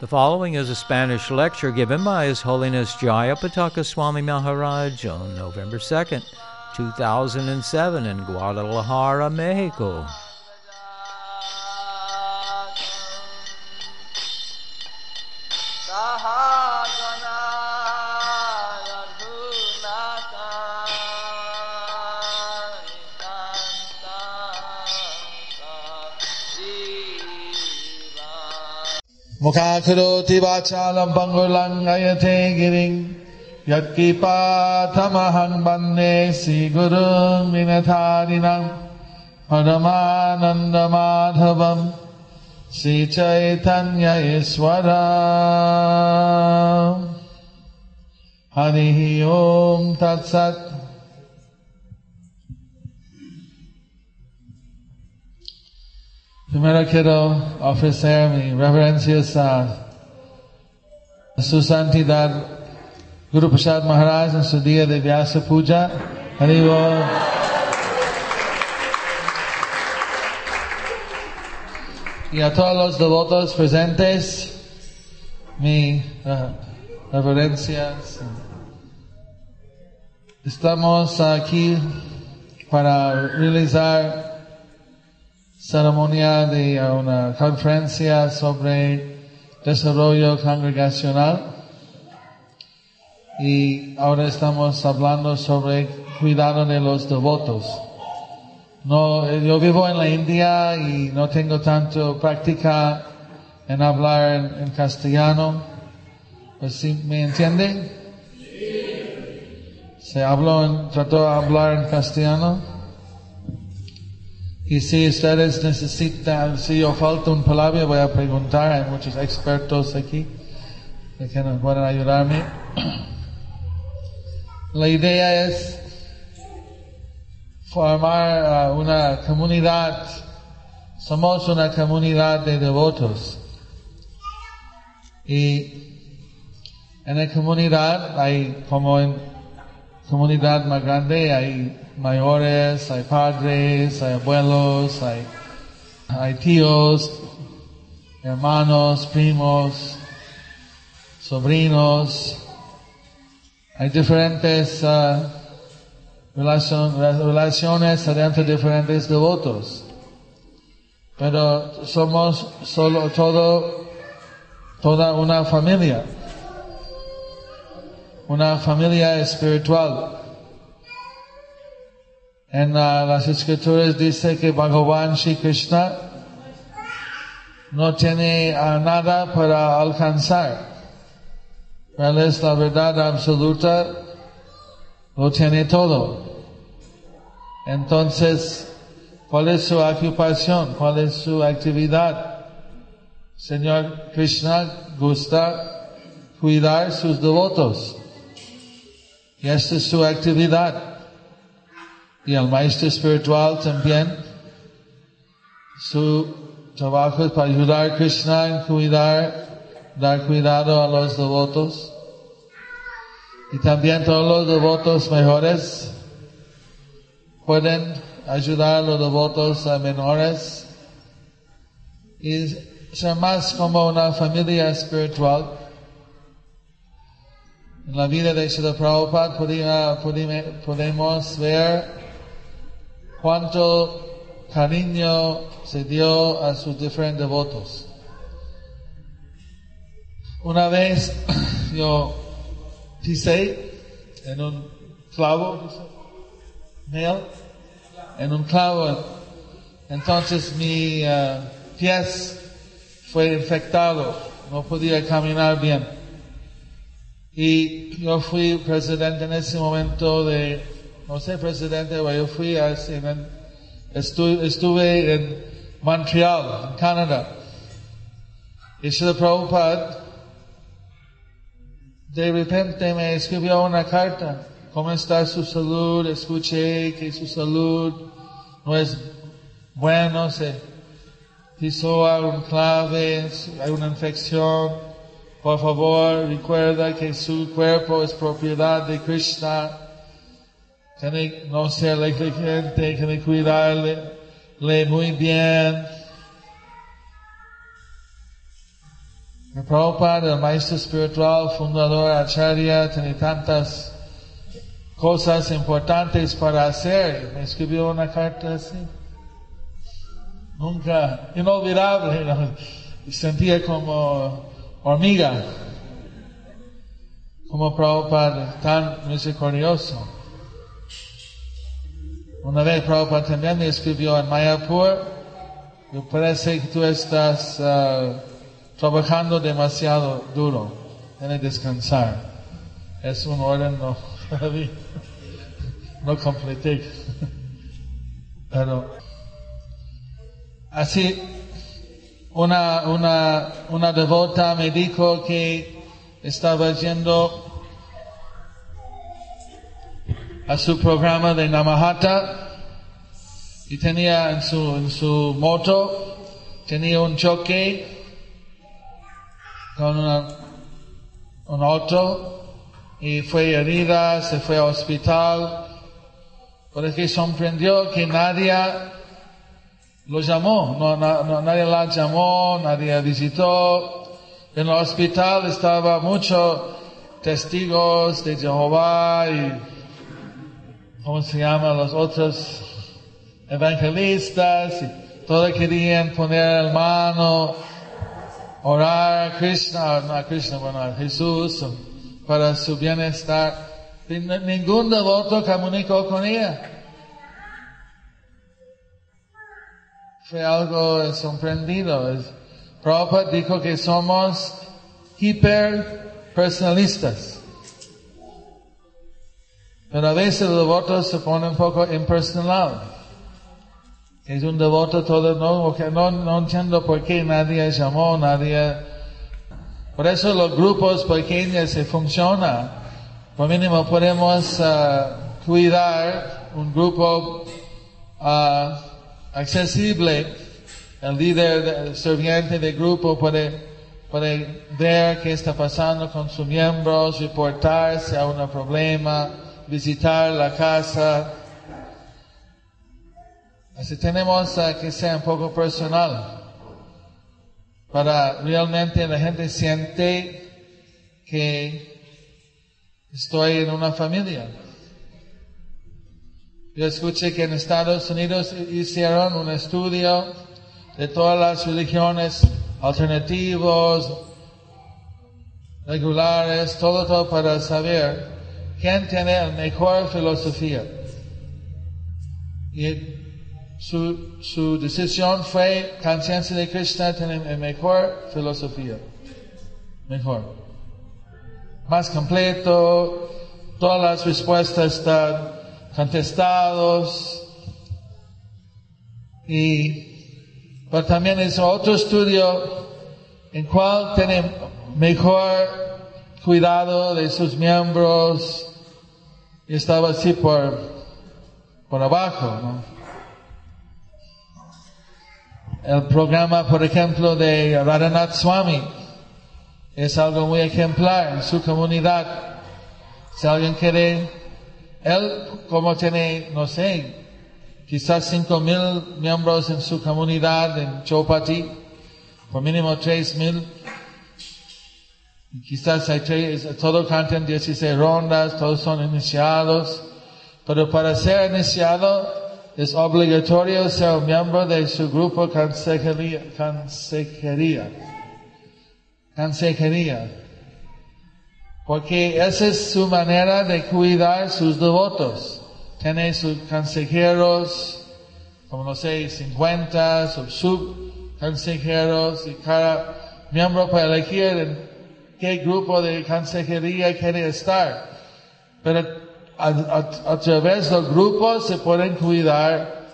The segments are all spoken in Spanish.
The following is a Spanish lecture given by His Holiness Jayapataka Swami Maharaj on November 2nd, 2007 in Guadalajara, Mexico. मुखाखरोति वाचालं पङ्गुलङ्गयते गिरिं यत्कृपाथमहं वंदे श्रीगुरुं विनधारिणं परमानन्दमाधवं श्रीचैतन्यईश्वर हरिः ॐ तत्सत् Primeiro quero oferecer-me reverência a sua santidade Guru Prasad Maharaj en su día de Vyasa Puja. Haribo. Y a todos los devotos presentes, mi uh, reverencias. Estamos aquí para realizar ceremonia de una conferencia sobre desarrollo congregacional y ahora estamos hablando sobre cuidado de los devotos. No, yo vivo en la India y no tengo tanto práctica en hablar en, castellano. Pues, ¿Me entienden? Se habló en, trató de hablar en castellano. Y si ustedes necesitan, si yo falta un palabra, voy a preguntar, hay muchos expertos aquí que nos pueden ayudarme. La idea es formar uh, una comunidad, somos una comunidad de devotos. Y en la comunidad hay como en comunidad más grande, hay mayores, hay padres, hay abuelos, hay tíos, hermanos, primos, sobrinos. Hay diferentes uh, relaciones entre diferentes devotos. Pero somos solo todo, toda una familia. Una familia espiritual. En uh, las escrituras dice que Bhagavan Sri Krishna no tiene uh, nada para alcanzar. Él es la verdad absoluta, lo tiene todo. Entonces, ¿cuál es su ocupación? ¿Cuál es su actividad? Señor Krishna gusta cuidar sus devotos. Y esta es su actividad y el maestro espiritual también. Su trabajo es para ayudar a Krishna en cuidar, dar cuidado a los devotos. Y también todos los devotos mejores pueden ayudar a los devotos menores y ser más como una familia espiritual. En la vida de Srila Prabhupada podemos ver cuánto cariño se dio a sus diferentes devotos. Una vez yo pisé en un clavo, en un clavo, entonces mi uh, pies fue infectado, no podía caminar bien. Y yo fui presidente en ese momento de no sé, presidente, yo fui a, estuve, en Montreal, en Canadá. Y Srila Prabhupada de repente me escribió una carta cómo está su salud, escuché que su salud no es bueno, se pisó un clave, hay una infección. Por favor, recuerda que su cuerpo es propiedad de Krishna. Tiene no ser negligente, tiene cuidarle muy bien. Prabhupada, el maestro espiritual, fundador, Acharya, tiene tantas cosas importantes para hacer. Me escribió una carta así. Nunca, inolvidable. Sentía como hormiga. Como Prabhupada, tan misericordioso. Una vez Prabhupada también me escribió en Mayapur, me parece que tú estás uh, trabajando demasiado duro, que descansar. Es un orden no, no completé. Pero así, una, una, una devota me dijo que estaba yendo a su programa de Namahata y tenía en su, en su moto, tenía un choque con un auto y fue herida, se fue al hospital, porque sorprendió que nadie lo llamó, no, nadie la llamó, nadie visitó. En el hospital estaba muchos testigos de Jehová y ¿cómo se llama? Los otros evangelistas, y todos querían poner el mano, orar a Krishna, no a Krishna, bueno, a Jesús, para su bienestar. ningún devoto comunicó con ella. Fue algo sorprendido. Prabhupada dijo que somos hiper personalistas. Pero a veces el devoto se pone un poco impersonal. Es un devoto todo, no, no, no entiendo por qué nadie llamó, nadie... Por eso los grupos pequeños se funcionan. Por mínimo podemos uh, cuidar un grupo uh, accesible. El líder, el serviente del grupo puede, puede ver qué está pasando con sus miembros, reportarse a un problema, visitar la casa. Así tenemos que ser un poco personal para realmente la gente siente que estoy en una familia. Yo escuché que en Estados Unidos hicieron un estudio de todas las religiones alternativos, regulares, todo, todo para saber quién tiene la mejor filosofía. Y su, su decisión fue, conciencia de Krishna tiene la mejor filosofía. Mejor. Más completo, todas las respuestas están contestados. Y, pero también es otro estudio en cual tiene mejor cuidado de sus miembros, y estaba así por, por abajo, ¿no? El programa, por ejemplo, de Radhanath Swami es algo muy ejemplar en su comunidad. Si alguien quiere, él como tiene, no sé, quizás cinco mil miembros en su comunidad en Chopati, por mínimo tres mil, Quizás hay tres, todos cantan 16 rondas, todos son iniciados, pero para ser iniciado es obligatorio ser miembro de su grupo consejería. Consejería. Porque esa es su manera de cuidar sus devotos. Tiene sus consejeros, como no sé, 50, sus subconsejeros, y cada miembro puede elegir qué grupo de consejería quiere estar. Pero a, través del grupo se pueden cuidar.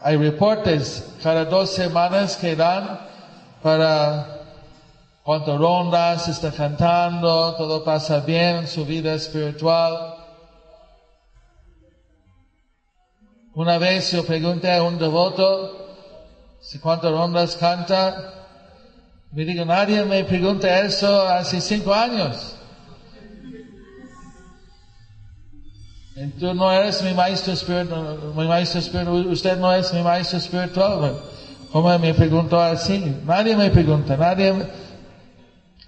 Hay reportes cada dos semanas que dan para cuántas rondas está cantando, todo pasa bien en su vida espiritual. Una vez yo pregunté a un devoto si cuántas rondas canta. Me digo, nadie me pregunta eso hace cinco años. Tú no eres mi maestro espiritual, mi maestro espiritual, usted no es mi maestro espiritual. ¿Cómo me preguntó así? Nadie me pregunta, nadie,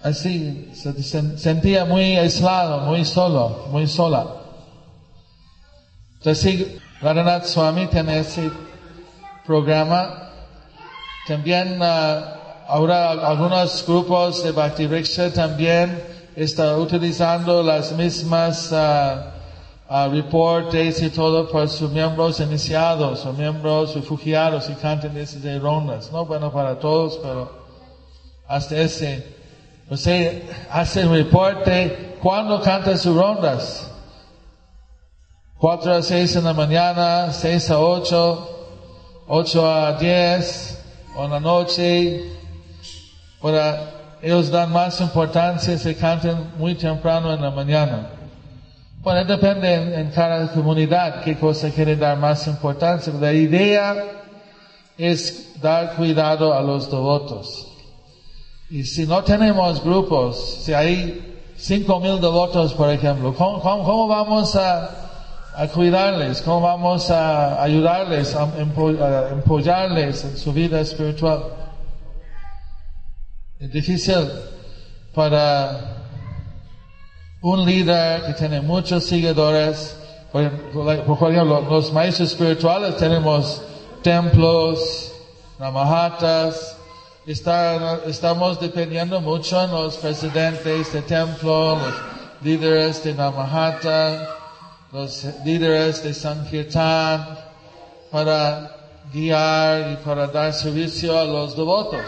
así, se sentía muy aislado, muy solo, muy sola. Entonces, Radhanath Swami tiene ese programa. También uh, ahora algunos grupos de Bhakti Riksha también están utilizando las mismas uh, uh, reportes y todo para sus miembros iniciados o miembros refugiados y cantan esas rondas. No bueno para todos, pero hasta ese. Usted hace el reporte cuando canta sus rondas. 4 a 6 en la mañana, 6 a 8, 8 a 10, o en la noche. Para ellos dan más importancia si cantan muy temprano en la mañana. Bueno, depende en, cada comunidad qué cosa quiere dar más importancia. La idea es dar cuidado a los devotos. Y si no tenemos grupos, si hay cinco mil devotos, por ejemplo, ¿cómo, vamos a, a, cuidarles? ¿Cómo vamos a ayudarles, a, a apoyarles en su vida espiritual? Es difícil para un líder que tiene muchos seguidores, por, ejemplo, los maestros espirituales tenemos templos, namahatas, estamos dependiendo mucho en los presidentes de templo, los líderes de Namahata, los líderes de Sankirtan, para guiar y para dar servicio a los devotos.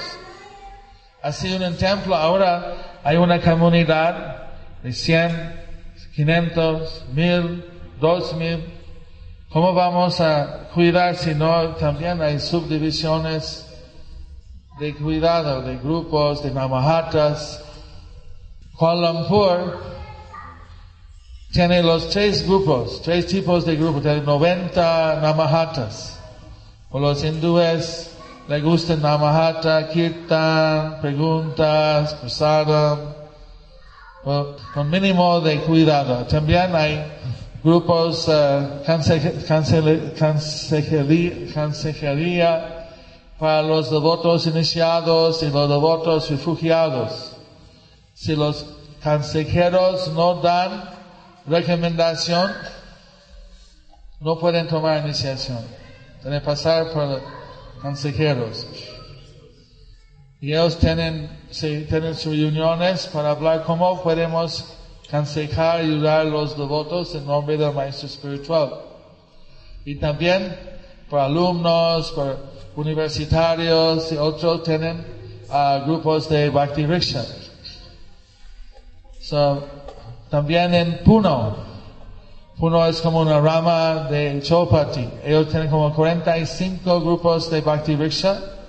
Así en un templo ahora hay una comunidad de 100, 500, 1000, 2000. ¿Cómo vamos a cuidar si no también hay subdivisiones de cuidado de grupos de namahatas? Kuala Lumpur tiene los tres grupos, tres tipos de grupos, tiene 90 namahatas. O los hindúes le gusta namahata, kirtan, preguntas, prasadam con mínimo de cuidado. También hay grupos uh, consejería para los devotos iniciados y los devotos refugiados. Si los consejeros no dan recomendación, no pueden tomar iniciación. Tienen que pasar por consejeros. Y ellos tienen, tienen sus reuniones para hablar cómo podemos aconsejar y ayudar a los devotos en nombre del maestro espiritual. Y también para alumnos, para universitarios y otros tienen uh, grupos de Bhakti Riksha. So, también en Puno, Puno es como una rama de Chopati. Ellos tienen como 45 grupos de Bhakti Riksha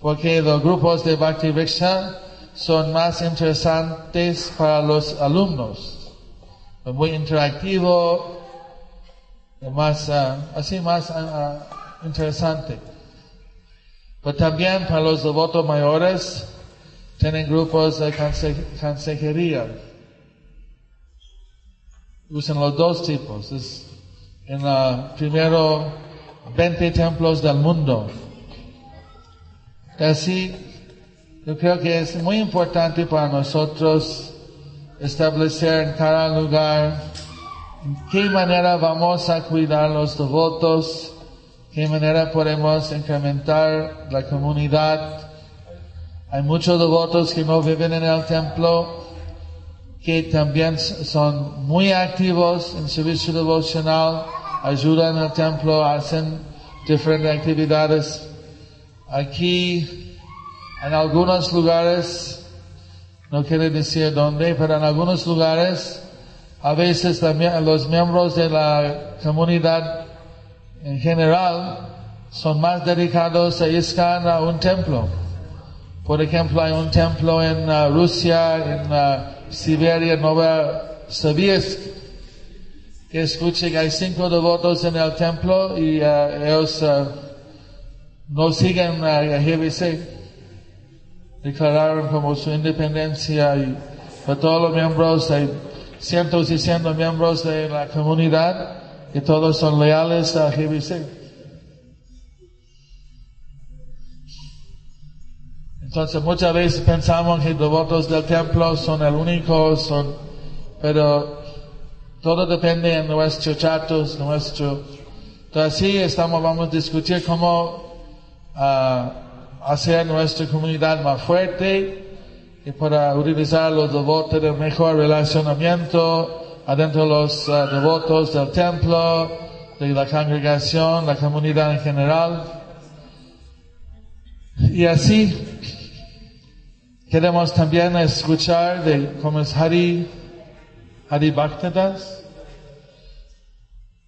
porque los grupos de Bhakti Viksha son más interesantes para los alumnos. Muy interactivo, más, uh, así más uh, interesante. Pero también para los devotos mayores tienen grupos de consejería. Usan los dos tipos. Es en la primero 20 templos del mundo Así, yo creo que es muy importante para nosotros establecer en cada lugar en qué manera vamos a cuidar los devotos, qué manera podemos incrementar la comunidad. Hay muchos devotos que no viven en el templo, que también son muy activos en servicio devocional, ayudan el templo, hacen diferentes actividades Aquí, en algunos lugares, no quiere decir dónde, pero en algunos lugares, a veces los miembros de la comunidad en general son más dedicados a ir a un templo. Por ejemplo, hay un templo en uh, Rusia, en uh, Siberia, Novosibirsk, que escuché que hay cinco devotos en el templo y uh, ellos no siguen a GBC. Declararon como su independencia y para todos los miembros, hay cientos y cientos de miembros de la comunidad que todos son leales a GBC. Entonces muchas veces pensamos que los devotos del templo son el único, son, pero todo depende de nuestros chatos, nuestro. Entonces así estamos, vamos a discutir cómo uh, hacer nuestra comunidad más fuerte y para utilizar los devotos de mejor relacionamiento adentro de los uh, devotos del templo, de la congregación, la comunidad en general. Y así queremos también escuchar de cómo es Hari, Hari Bhaktadas,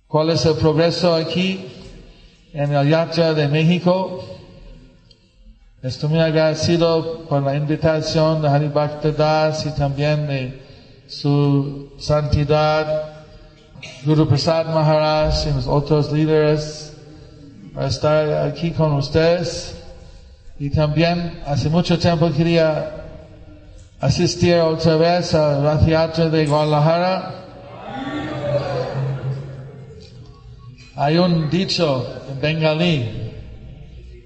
cuál es el progreso aquí en el Yatra de México. Estoy muy agradecido por la invitación de Hari Bhaktadas y también de su santidad Guru Prasad Maharaj y los otros líderes para estar aquí con ustedes. Y también hace mucho tiempo quería asistir otra vez a la teatro de Guadalajara. Hay un dicho en bengalí,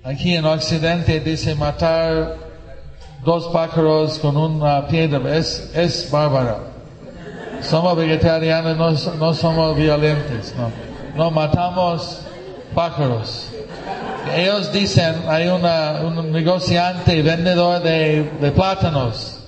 aquí en Occidente dice matar dos pájaros con una piedra, es, es bárbaro. Somos vegetarianos, no, no somos violentos, no. No matamos pájaros. Ellos dicen, hay una, un negociante vendedor de, de plátanos.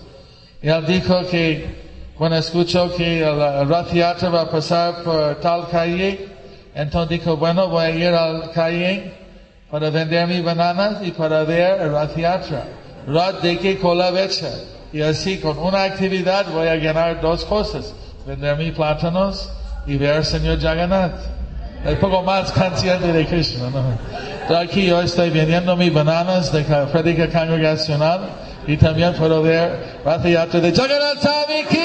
Y él dijo que, cuando escuchó que el, el va a pasar por tal calle, entonces dijo, bueno, voy a ir al calle para vender mis bananas y para ver el Rathiatra. Rat de que cola vecha. Y así, con una actividad voy a ganar dos cosas. Vender mis plátanos y ver al Señor Jagannath. Un poco más consciente de Krishna, ¿no? Aquí yo estoy vendiendo mis bananas de la prédica congregacional y también puedo ver Rathiatra de Jagannath Swami Ki.